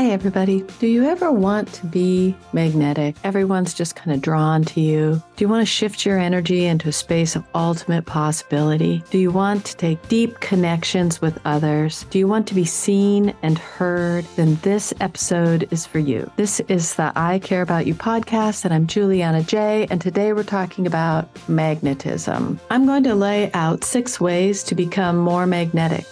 Hi, everybody. Do you ever want to be magnetic? Everyone's just kind of drawn to you. Do you want to shift your energy into a space of ultimate possibility? Do you want to take deep connections with others? Do you want to be seen and heard? Then this episode is for you. This is the I Care About You podcast, and I'm Juliana J. And today we're talking about magnetism. I'm going to lay out six ways to become more magnetic.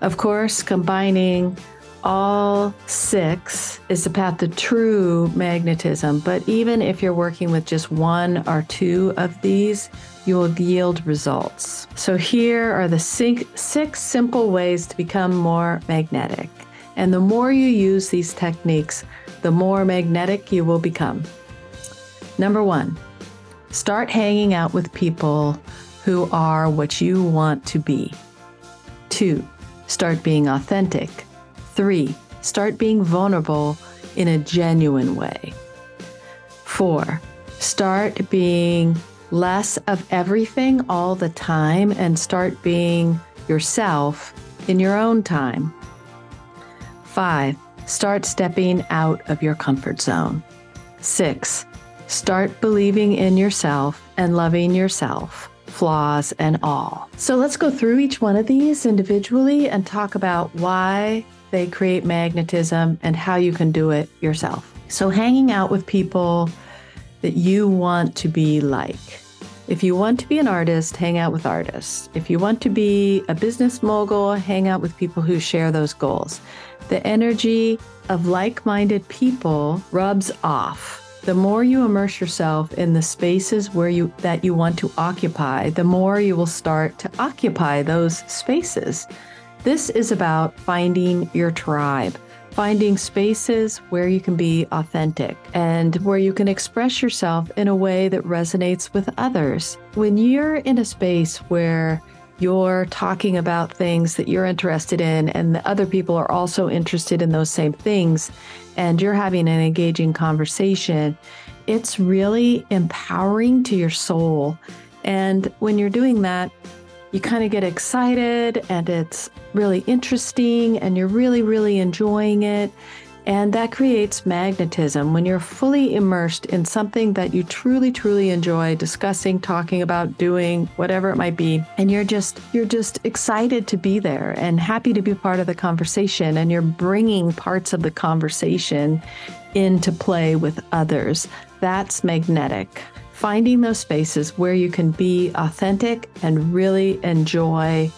Of course, combining all six is the path to true magnetism. But even if you're working with just one or two of these, you will yield results. So here are the six, simple ways to become more magnetic. And the more you use these techniques, the more magnetic you will become. Number one, start hanging out with people who are what you want to be. Two, start being authentic. Three, start being vulnerable in a genuine way. Four, start being less of everything all the time and start being yourself in your own time. Five, start stepping out of your comfort zone. Six, start believing in yourself and loving yourself flaws and all. So let's go through each one of these individually and talk about why they create magnetism and how you can do it yourself. So, hanging out with people that you want to be like. If you want to be an artist, hang out with artists. If you want to be a business mogul, hang out with people who share those goals. The energy of like minded people rubs off. The more you immerse yourself in the spaces where you that you want to occupy, the more you will start to occupy those spaces. This is about finding your tribe, finding spaces where you can be authentic and where you can express yourself in a way that resonates with others. When you're in a space where you're talking about things that you're interested in and the other people are also interested in those same things and you're having an engaging conversation, it's really empowering to your soul. And when you're doing that, you kind of get excited and it's really interesting and you're really, really enjoying it. And that creates magnetism when you're fully immersed in something that you truly, truly enjoy discussing, talking about, doing, whatever it might be. And you're just, you're just excited to be there and happy to be part of the conversation. And you're bringing parts of the conversation into play with others. That's magnetic finding those spaces where you can be authentic and really enjoy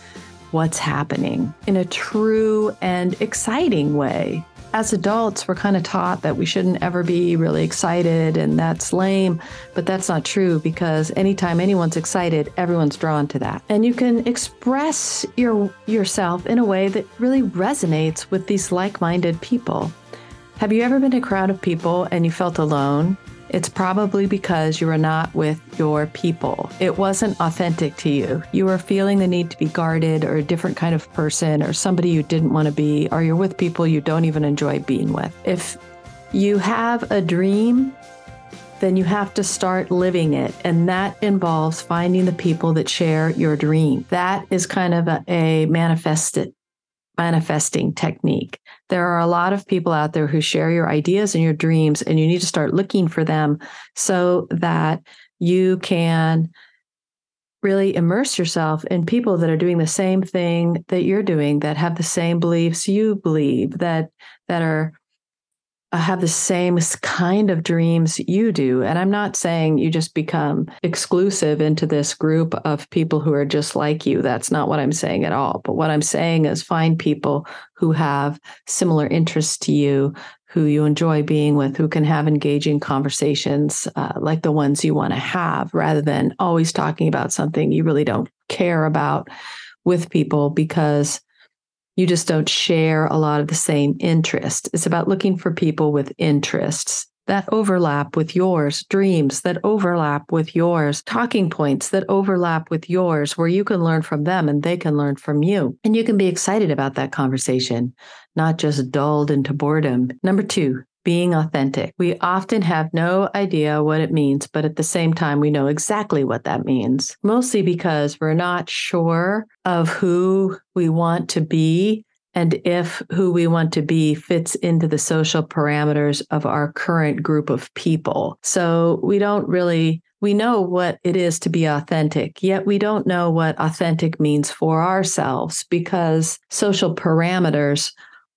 what's happening in a true and exciting way. As adults, we're kind of taught that we shouldn't ever be really excited and that's lame, but that's not true because anytime anyone's excited, everyone's drawn to that. And you can express your yourself in a way that really resonates with these like-minded people. Have you ever been in a crowd of people and you felt alone? It's probably because you were not with your people. It wasn't authentic to you. You were feeling the need to be guarded or a different kind of person or somebody you didn't want to be, or you're with people you don't even enjoy being with. If you have a dream, then you have to start living it. And that involves finding the people that share your dream. That is kind of a, a manifested manifesting technique. There are a lot of people out there who share your ideas and your dreams, and you need to start looking for them so that you can really immerse yourself in people that are doing the same thing that you're doing that have the same beliefs you believe that that are have the same kind of dreams you do. And I'm not saying you just become exclusive into this group of people who are just like you. That's not what I'm saying at all. But what I'm saying is find people who have similar interests to you, who you enjoy being with, who can have engaging conversations uh, like the ones you want to have, rather than always talking about something you really don't care about with people because you just don't share a lot of the same interest. It's about looking for people with interests that overlap with yours, dreams that overlap with yours, talking points that overlap with yours, where you can learn from them and they can learn from you. And you can be excited about that conversation, not just dulled into boredom. Number two, being authentic. We often have no idea what it means, but at the same time, we know exactly what that means, mostly because we're not sure of who we want to be and if who we want to be fits into the social parameters of our current group of people. So we don't really we know what it is to be authentic, yet we don't know what authentic means for ourselves because social parameters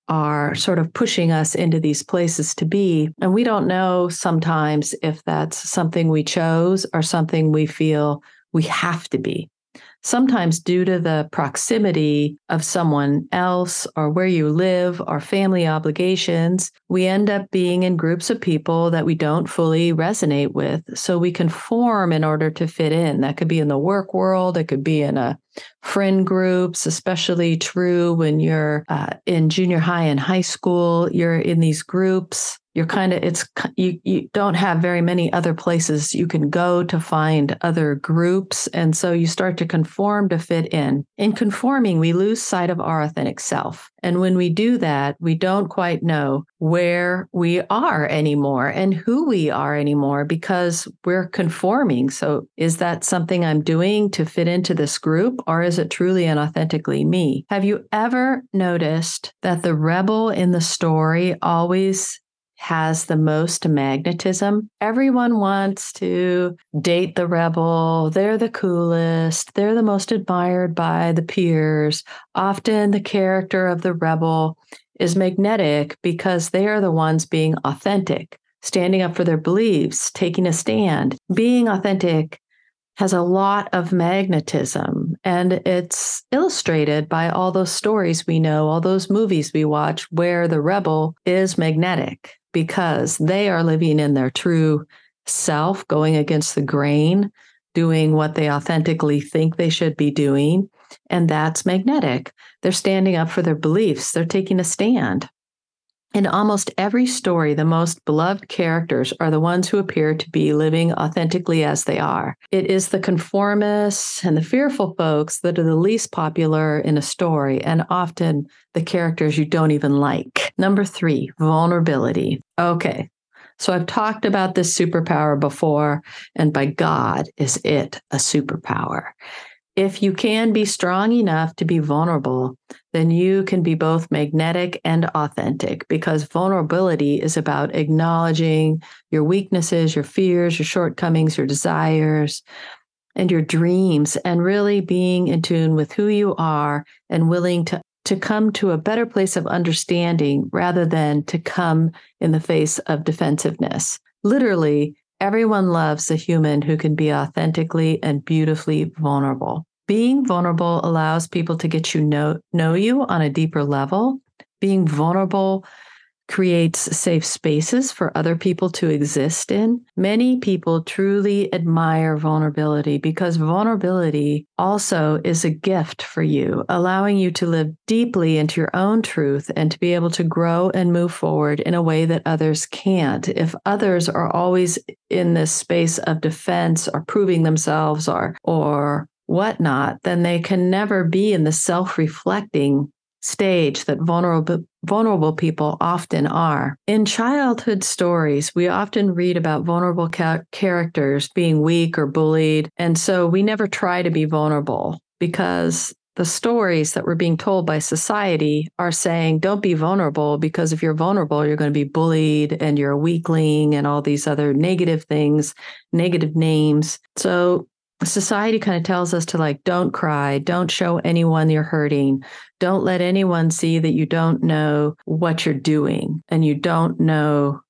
are sort of pushing us into these places to be. And we don't know sometimes if that's something we chose or something we feel we have to be sometimes due to the proximity of someone else or where you live or family obligations, we end up being in groups of people that we don't fully resonate with. So we conform in order to fit in. That could be in the work world, it could be in a friend groups, especially true when you're uh, in junior high and high school. You're in these groups you're kind of it's you you don't have very many other places you can go to find other groups and so you start to conform to fit in in conforming we lose sight of our authentic self and when we do that we don't quite know where we are anymore and who we are anymore because we're conforming. So is that something i'm doing to fit into this group or is it truly and authentically me? Have you ever noticed that the rebel in the story always has the most magnetism. Everyone wants to date the rebel. They're the coolest. They're the most admired by the peers. Often the character of the rebel is magnetic because they are the ones being authentic, standing up for their beliefs, taking a stand. Being authentic has a lot of magnetism and it's illustrated by all those stories we know, all those movies we watch where the rebel is magnetic because they are living in their true self, going against the grain, doing what they authentically think they should be doing. And that's magnetic. They're standing up for their beliefs, they're taking a stand. In almost every story, the most beloved characters are the ones who appear to be living authentically as they are. It is the conformists and the fearful folks that are the least popular in a story, and often the characters you don't even like. Number three, vulnerability. Okay, so I've talked about this superpower before, and by God, is it a superpower? If you can be strong enough to be vulnerable, then you can be both magnetic and authentic because vulnerability is about acknowledging your weaknesses, your fears, your shortcomings, your desires, and your dreams, and really being in tune with who you are and willing to, to come to a better place of understanding rather than to come in the face of defensiveness. Literally, everyone loves a human who can be authentically and beautifully vulnerable. Being vulnerable allows people to get you know know you on a deeper level. Being vulnerable creates safe spaces for other people to exist in. Many people truly admire vulnerability because vulnerability also is a gift for you, allowing you to live deeply into your own truth and to be able to grow and move forward in a way that others can't. If others are always in this space of defense or proving themselves or or whatnot, then they can never be in the self reflecting stage that vulnerable vulnerable people often are. In childhood stories, we often read about vulnerable ca- characters being weak or bullied, and so we never try to be vulnerable because the stories that we're being told by society are saying don't be vulnerable because if you're vulnerable you're going to be bullied and you're a weakling and all these other negative things, negative names. So society kind of tells us to like don't cry don't show anyone you're hurting don't let anyone see that you don't know what you're doing and you don't know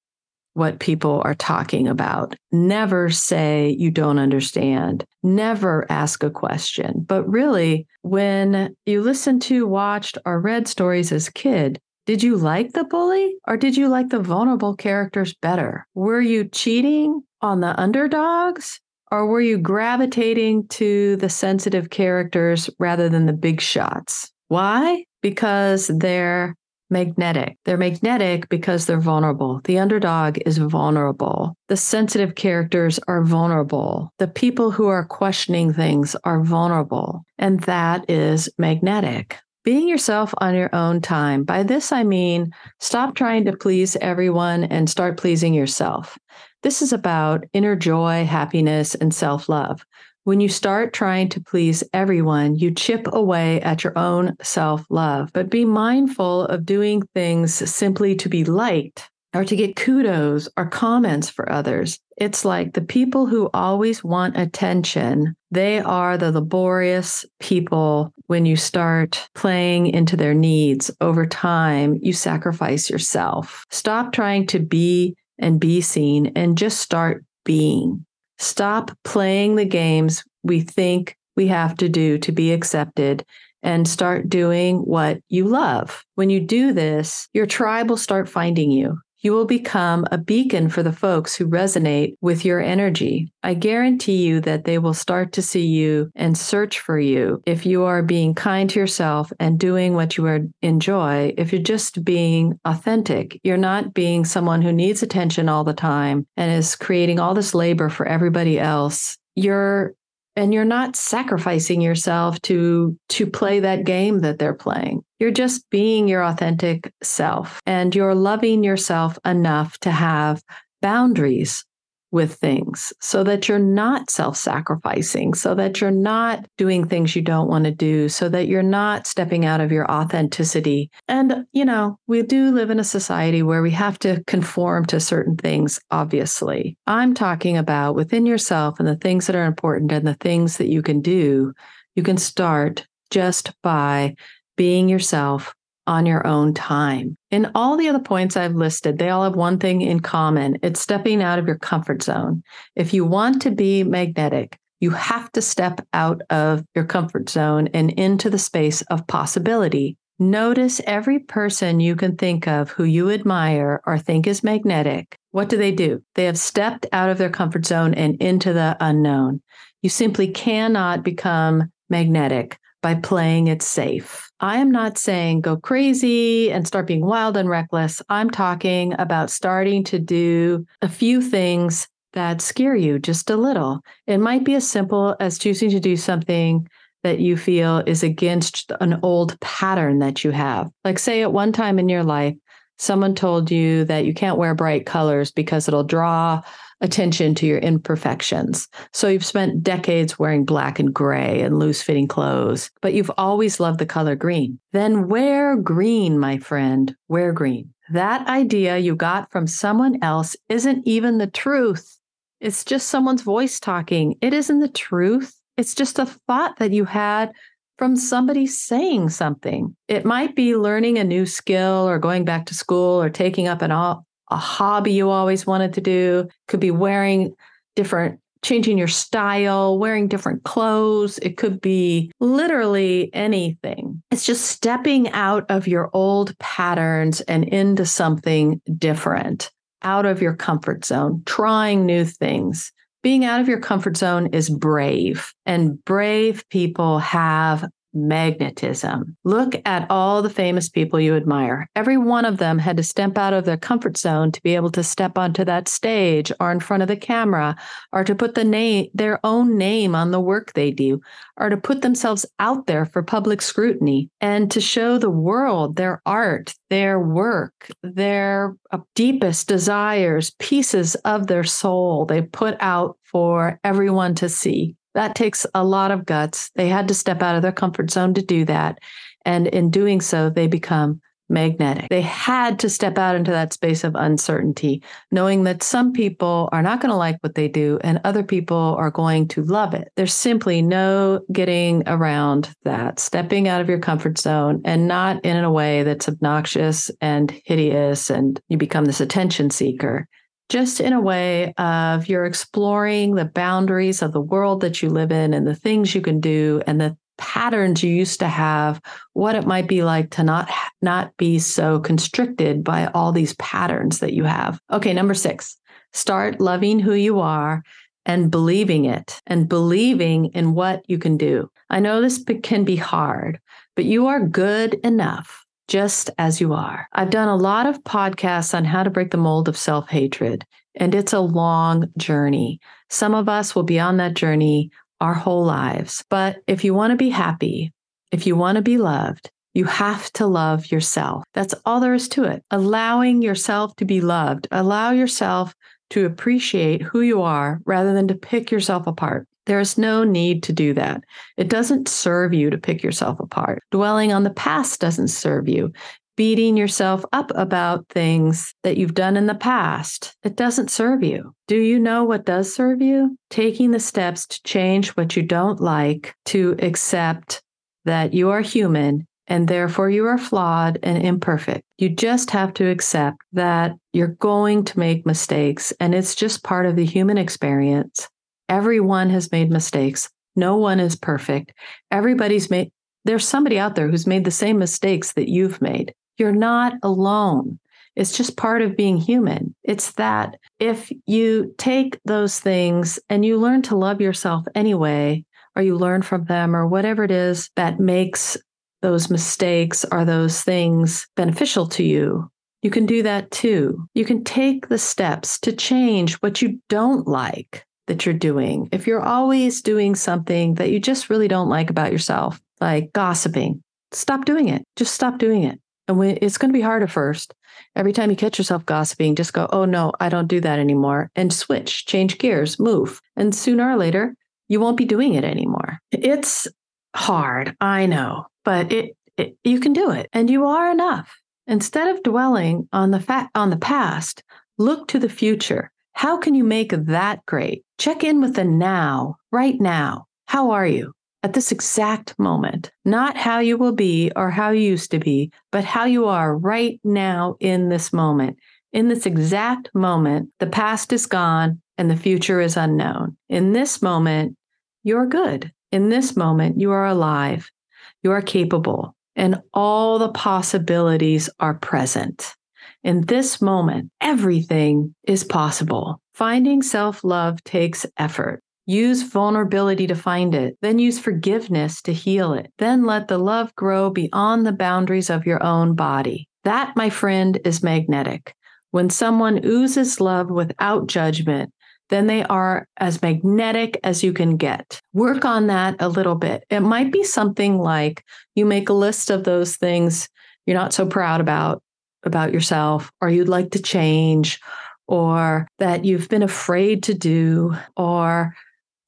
what people are talking about. Never say you don't understand. Never ask a question. But really when you listened to watched or read stories as kid did you like the bully or did you like the vulnerable characters better? Were you cheating on the underdogs or were you gravitating to the sensitive characters rather than the big shots? Why? Because they're magnetic. They're magnetic because they're vulnerable. The underdog is vulnerable. The sensitive characters are vulnerable. The people who are questioning things are vulnerable. And that is magnetic. Being yourself on your own time. By this, I mean stop trying to please everyone and start pleasing yourself. This is about inner joy, happiness, and self love. When you start trying to please everyone, you chip away at your own self love. But be mindful of doing things simply to be liked or to get kudos or comments for others. It's like the people who always want attention, they are the laborious people. When you start playing into their needs over time, you sacrifice yourself. Stop trying to be and be seen and just start being. Stop playing the games we think we have to do to be accepted and start doing what you love. When you do this, your tribe will start finding you. You will become a beacon for the folks who resonate with your energy. I guarantee you that they will start to see you and search for you if you are being kind to yourself and doing what you enjoy. If you're just being authentic, you're not being someone who needs attention all the time and is creating all this labor for everybody else. You're and you're not sacrificing yourself to to play that game that they're playing. You're just being your authentic self and you're loving yourself enough to have boundaries with things so that you're not self sacrificing, so that you're not doing things you don't want to do, so that you're not stepping out of your authenticity. And, you know, we do live in a society where we have to conform to certain things, obviously. I'm talking about within yourself and the things that are important and the things that you can do. You can start just by being yourself on your own time. In all the other points I've listed, they all have one thing in common it's stepping out of your comfort zone. If you want to be magnetic, you have to step out of your comfort zone and into the space of possibility. Notice every person you can think of who you admire or think is magnetic. What do they do? They have stepped out of their comfort zone and into the unknown. You simply cannot become magnetic by playing it safe. I am not saying go crazy and start being wild and reckless. I'm talking about starting to do a few things that scare you just a little. It might be as simple as choosing to do something that you feel is against an old pattern that you have. Like, say, at one time in your life, someone told you that you can't wear bright colors because it'll draw attention to your imperfections. So you've spent decades wearing black and gray and loose fitting clothes, but you've always loved the color green. Then wear green, my friend. Wear green. That idea you got from someone else isn't even the truth. It's just someone's voice talking. It isn't the truth. It's just a thought that you had from somebody saying something. It might be learning a new skill or going back to school or taking up an a hobby you always wanted to do. Could be wearing different, changing your style, wearing different clothes. It could be literally anything. It's just stepping out of your old patterns and into something different, out of your comfort zone, trying new things. Being out of your comfort zone is brave, and brave people have magnetism. Look at all the famous people you admire. Every one of them had to step out of their comfort zone to be able to step onto that stage or in front of the camera or to put the name their own name on the work they do or to put themselves out there for public scrutiny and to show the world their art, their work, their uh, deepest desires, pieces of their soul they put out for everyone to see. That takes a lot of guts. They had to step out of their comfort zone to do that. And in doing so, they become magnetic. They had to step out into that space of uncertainty, knowing that some people are not going to like what they do and other people are going to love it. There's simply no getting around that, stepping out of your comfort zone and not in a way that's obnoxious and hideous and you become this attention seeker just in a way of you're exploring the boundaries of the world that you live in and the things you can do and the patterns you used to have what it might be like to not not be so constricted by all these patterns that you have. Okay number 6 start loving who you are and believing it and believing in what you can do. I know this can be hard but you are good enough just as you are. I've done a lot of podcasts on how to break the mold of self hatred, and it's a long journey. Some of us will be on that journey our whole lives. But if you want to be happy, if you want to be loved, you have to love yourself. That's all there is to it. Allowing yourself to be loved, allow yourself to appreciate who you are rather than to pick yourself apart. There's no need to do that. It doesn't serve you to pick yourself apart. Dwelling on the past doesn't serve you. Beating yourself up about things that you've done in the past, it doesn't serve you. Do you know what does serve you? Taking the steps to change what you don't like, to accept that you are human and therefore you are flawed and imperfect. You just have to accept that you're going to make mistakes and it's just part of the human experience. Everyone has made mistakes. No one is perfect. Everybody's made, there's somebody out there who's made the same mistakes that you've made. You're not alone. It's just part of being human. It's that if you take those things and you learn to love yourself anyway, or you learn from them, or whatever it is that makes those mistakes are those things beneficial to you, you can do that too. You can take the steps to change what you don't like that you're doing. If you're always doing something that you just really don't like about yourself, like gossiping, stop doing it. Just stop doing it. And when, it's going to be hard at first. Every time you catch yourself gossiping, just go, oh no, I don't do that anymore. And switch, change gears, move. And sooner or later, you won't be doing it anymore. It's hard, I know but it, it you can do it and you are enough. Instead of dwelling on the fa- on the past, look to the future. How can you make that great? Check in with the now, right now. How are you at this exact moment? Not how you will be or how you used to be, but how you are right now in this moment. In this exact moment, the past is gone and the future is unknown. In this moment, you're good. In this moment, you are alive. You are capable, and all the possibilities are present. In this moment, everything is possible. Finding self love takes effort. Use vulnerability to find it, then use forgiveness to heal it. Then let the love grow beyond the boundaries of your own body. That, my friend, is magnetic. When someone oozes love without judgment, then they are as magnetic as you can get. Work on that a little bit. It might be something like you make a list of those things you're not so proud about about yourself or you'd like to change or that you've been afraid to do or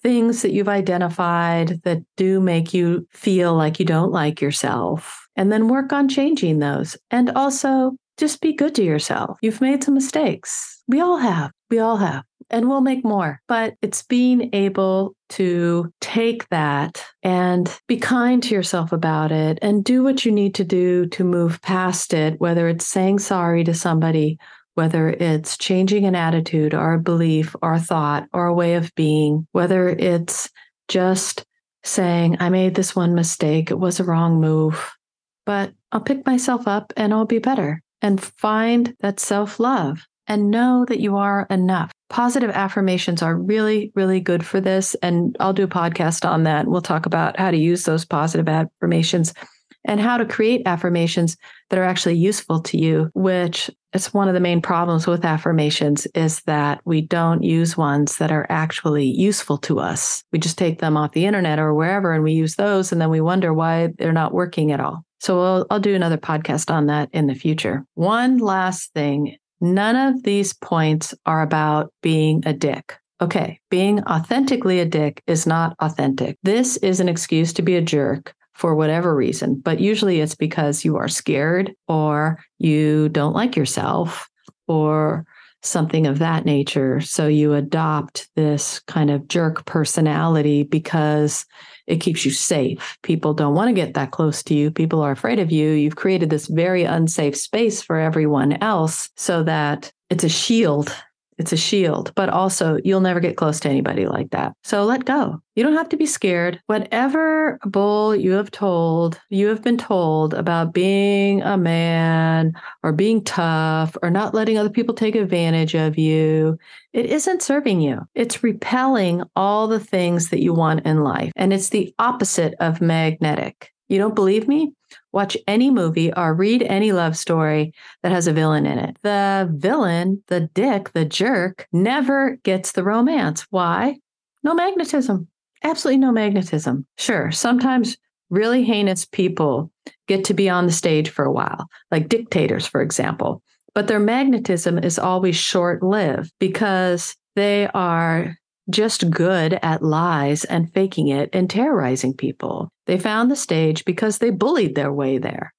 things that you've identified that do make you feel like you don't like yourself and then work on changing those and also just be good to yourself. You've made some mistakes. We all have. We all have and we'll make more. But it's being able to take that and be kind to yourself about it and do what you need to do to move past it, whether it's saying sorry to somebody, whether it's changing an attitude or a belief or a thought or a way of being, whether it's just saying, I made this one mistake, it was a wrong move, but I'll pick myself up and I'll be better. And find that self love and know that you are enough positive affirmations are really, really good for this. And I'll do a podcast on that. We'll talk about how to use those positive affirmations and how to create affirmations that are actually useful to you, which is one of the main problems with affirmations is that we don't use ones that are actually useful to us. We just take them off the internet or wherever and we use those and then we wonder why they're not working at all. So I'll, I'll do another podcast on that in the future. One last thing None of these points are about being a dick. Okay, being authentically a dick is not authentic. This is an excuse to be a jerk for whatever reason, but usually it's because you are scared or you don't like yourself or something of that nature. So you adopt this kind of jerk personality because it keeps you safe. People don't want to get that close to you. People are afraid of you. You've created this very unsafe space for everyone else so that it's a shield it's a shield, but also you'll never get close to anybody like that. So let go. You don't have to be scared. Whatever bull you have told, you have been told about being a man or being tough or not letting other people take advantage of you, it isn't serving you. It's repelling all the things that you want in life. And it's the opposite of magnetic. You don't believe me? Watch any movie or read any love story that has a villain in it. The villain, the dick, the jerk, never gets the romance. Why? No magnetism. Absolutely no magnetism. Sure, sometimes really heinous people get to be on the stage for a while, like dictators, for example. But their magnetism is always short lived because they are just good at lies and faking it and terrorizing people. They found the stage because they bullied their way there.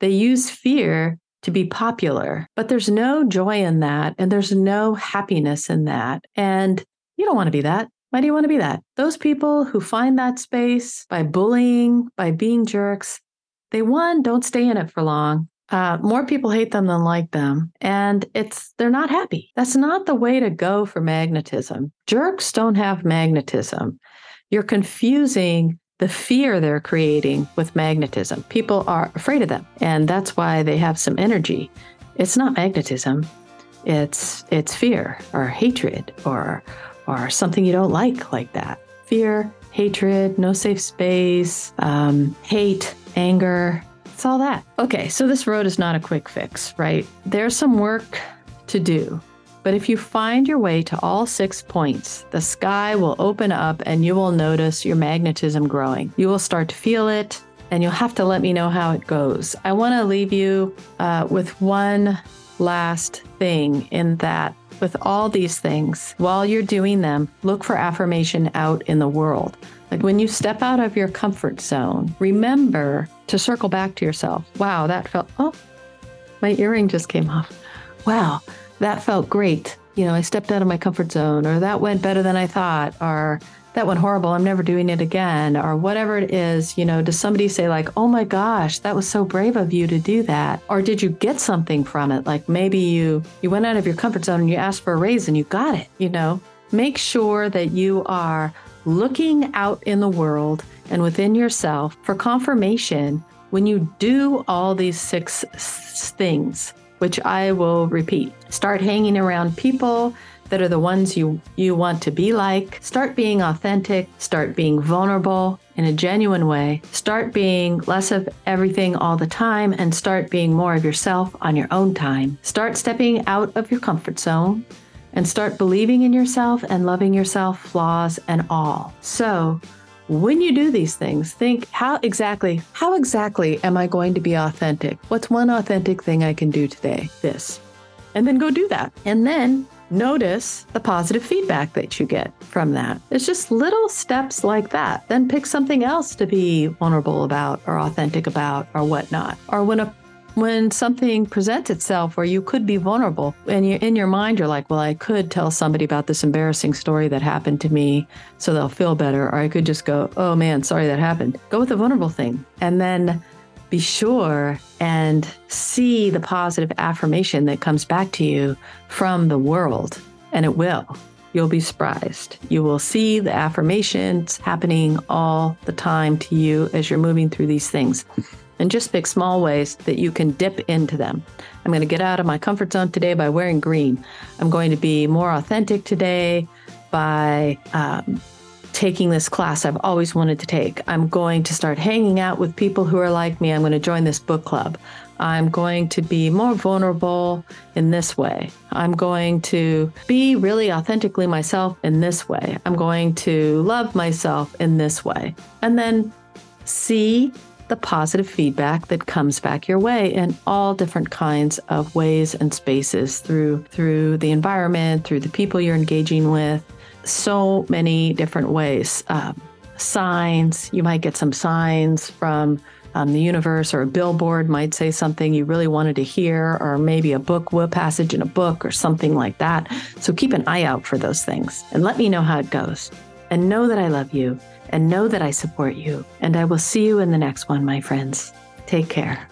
They use fear to be popular, but there's no joy in that and there's no happiness in that. And you don't want to be that. Why do you want to be that? Those people who find that space by bullying, by being jerks, they one, don't stay in it for long. Uh, more people hate them than like them, and it's they're not happy. That's not the way to go for magnetism. Jerks don't have magnetism. You're confusing the fear they're creating with magnetism. People are afraid of them, and that's why they have some energy. It's not magnetism. It's it's fear or hatred or or something you don't like like that. Fear, hatred, no safe space, um, hate, anger. It's all that. Okay, so this road is not a quick fix, right? There's some work to do. But if you find your way to all six points, the sky will open up and you will notice your magnetism growing. You will start to feel it, and you'll have to let me know how it goes. I want to leave you uh, with one last thing in that with all these things, while you're doing them, look for affirmation out in the world. Like when you step out of your comfort zone, remember to circle back to yourself. Wow, that felt, oh, my earring just came off. Wow, that felt great. You know, I stepped out of my comfort zone, or that went better than I thought, or that went horrible. I'm never doing it again, or whatever it is. You know, does somebody say, like, oh my gosh, that was so brave of you to do that? Or did you get something from it? Like maybe you you went out of your comfort zone and you asked for a raise and you got it, you know? Make sure that you are looking out in the world and within yourself for confirmation when you do all these six things which I will repeat. Start hanging around people that are the ones you, you want to be like. Start being authentic. Start being vulnerable in a genuine way. Start being less of everything all the time and start being more of yourself on your own time. Start stepping out of your comfort zone and start believing in yourself and loving yourself, flaws and all. So, when you do these things, think how exactly, how exactly am I going to be authentic? What's one authentic thing I can do today? This. And then go do that. And then notice the positive feedback that you get from that. It's just little steps like that. Then pick something else to be vulnerable about or authentic about or whatnot. Or when a when something presents itself where you could be vulnerable and you in your mind you're like well i could tell somebody about this embarrassing story that happened to me so they'll feel better or i could just go oh man sorry that happened. Go with the vulnerable thing and then be sure and see the positive affirmation that comes back to you from the world and it will. You'll be surprised. You will see the affirmations happening all the time to you as you're moving through these things and just pick small ways that you can dip into them. I'm going to get out of my comfort zone today by wearing green. I'm going to be more authentic today by um, taking this class I've always wanted to take. I'm going to start hanging out with people who are like me. I'm going to join this book club. I'm going to be more vulnerable in this way. I'm going to be really authentically myself in this way. I'm going to love myself in this way. And then see the positive feedback that comes back your way in all different kinds of ways and spaces through through the environment, through the people you're engaging with, so many different ways. Um, signs, you might get some signs from um, the universe, or a billboard might say something you really wanted to hear, or maybe a book, a passage in a book, or something like that. So keep an eye out for those things and let me know how it goes. And know that I love you and know that I support you. And I will see you in the next one, my friends. Take care.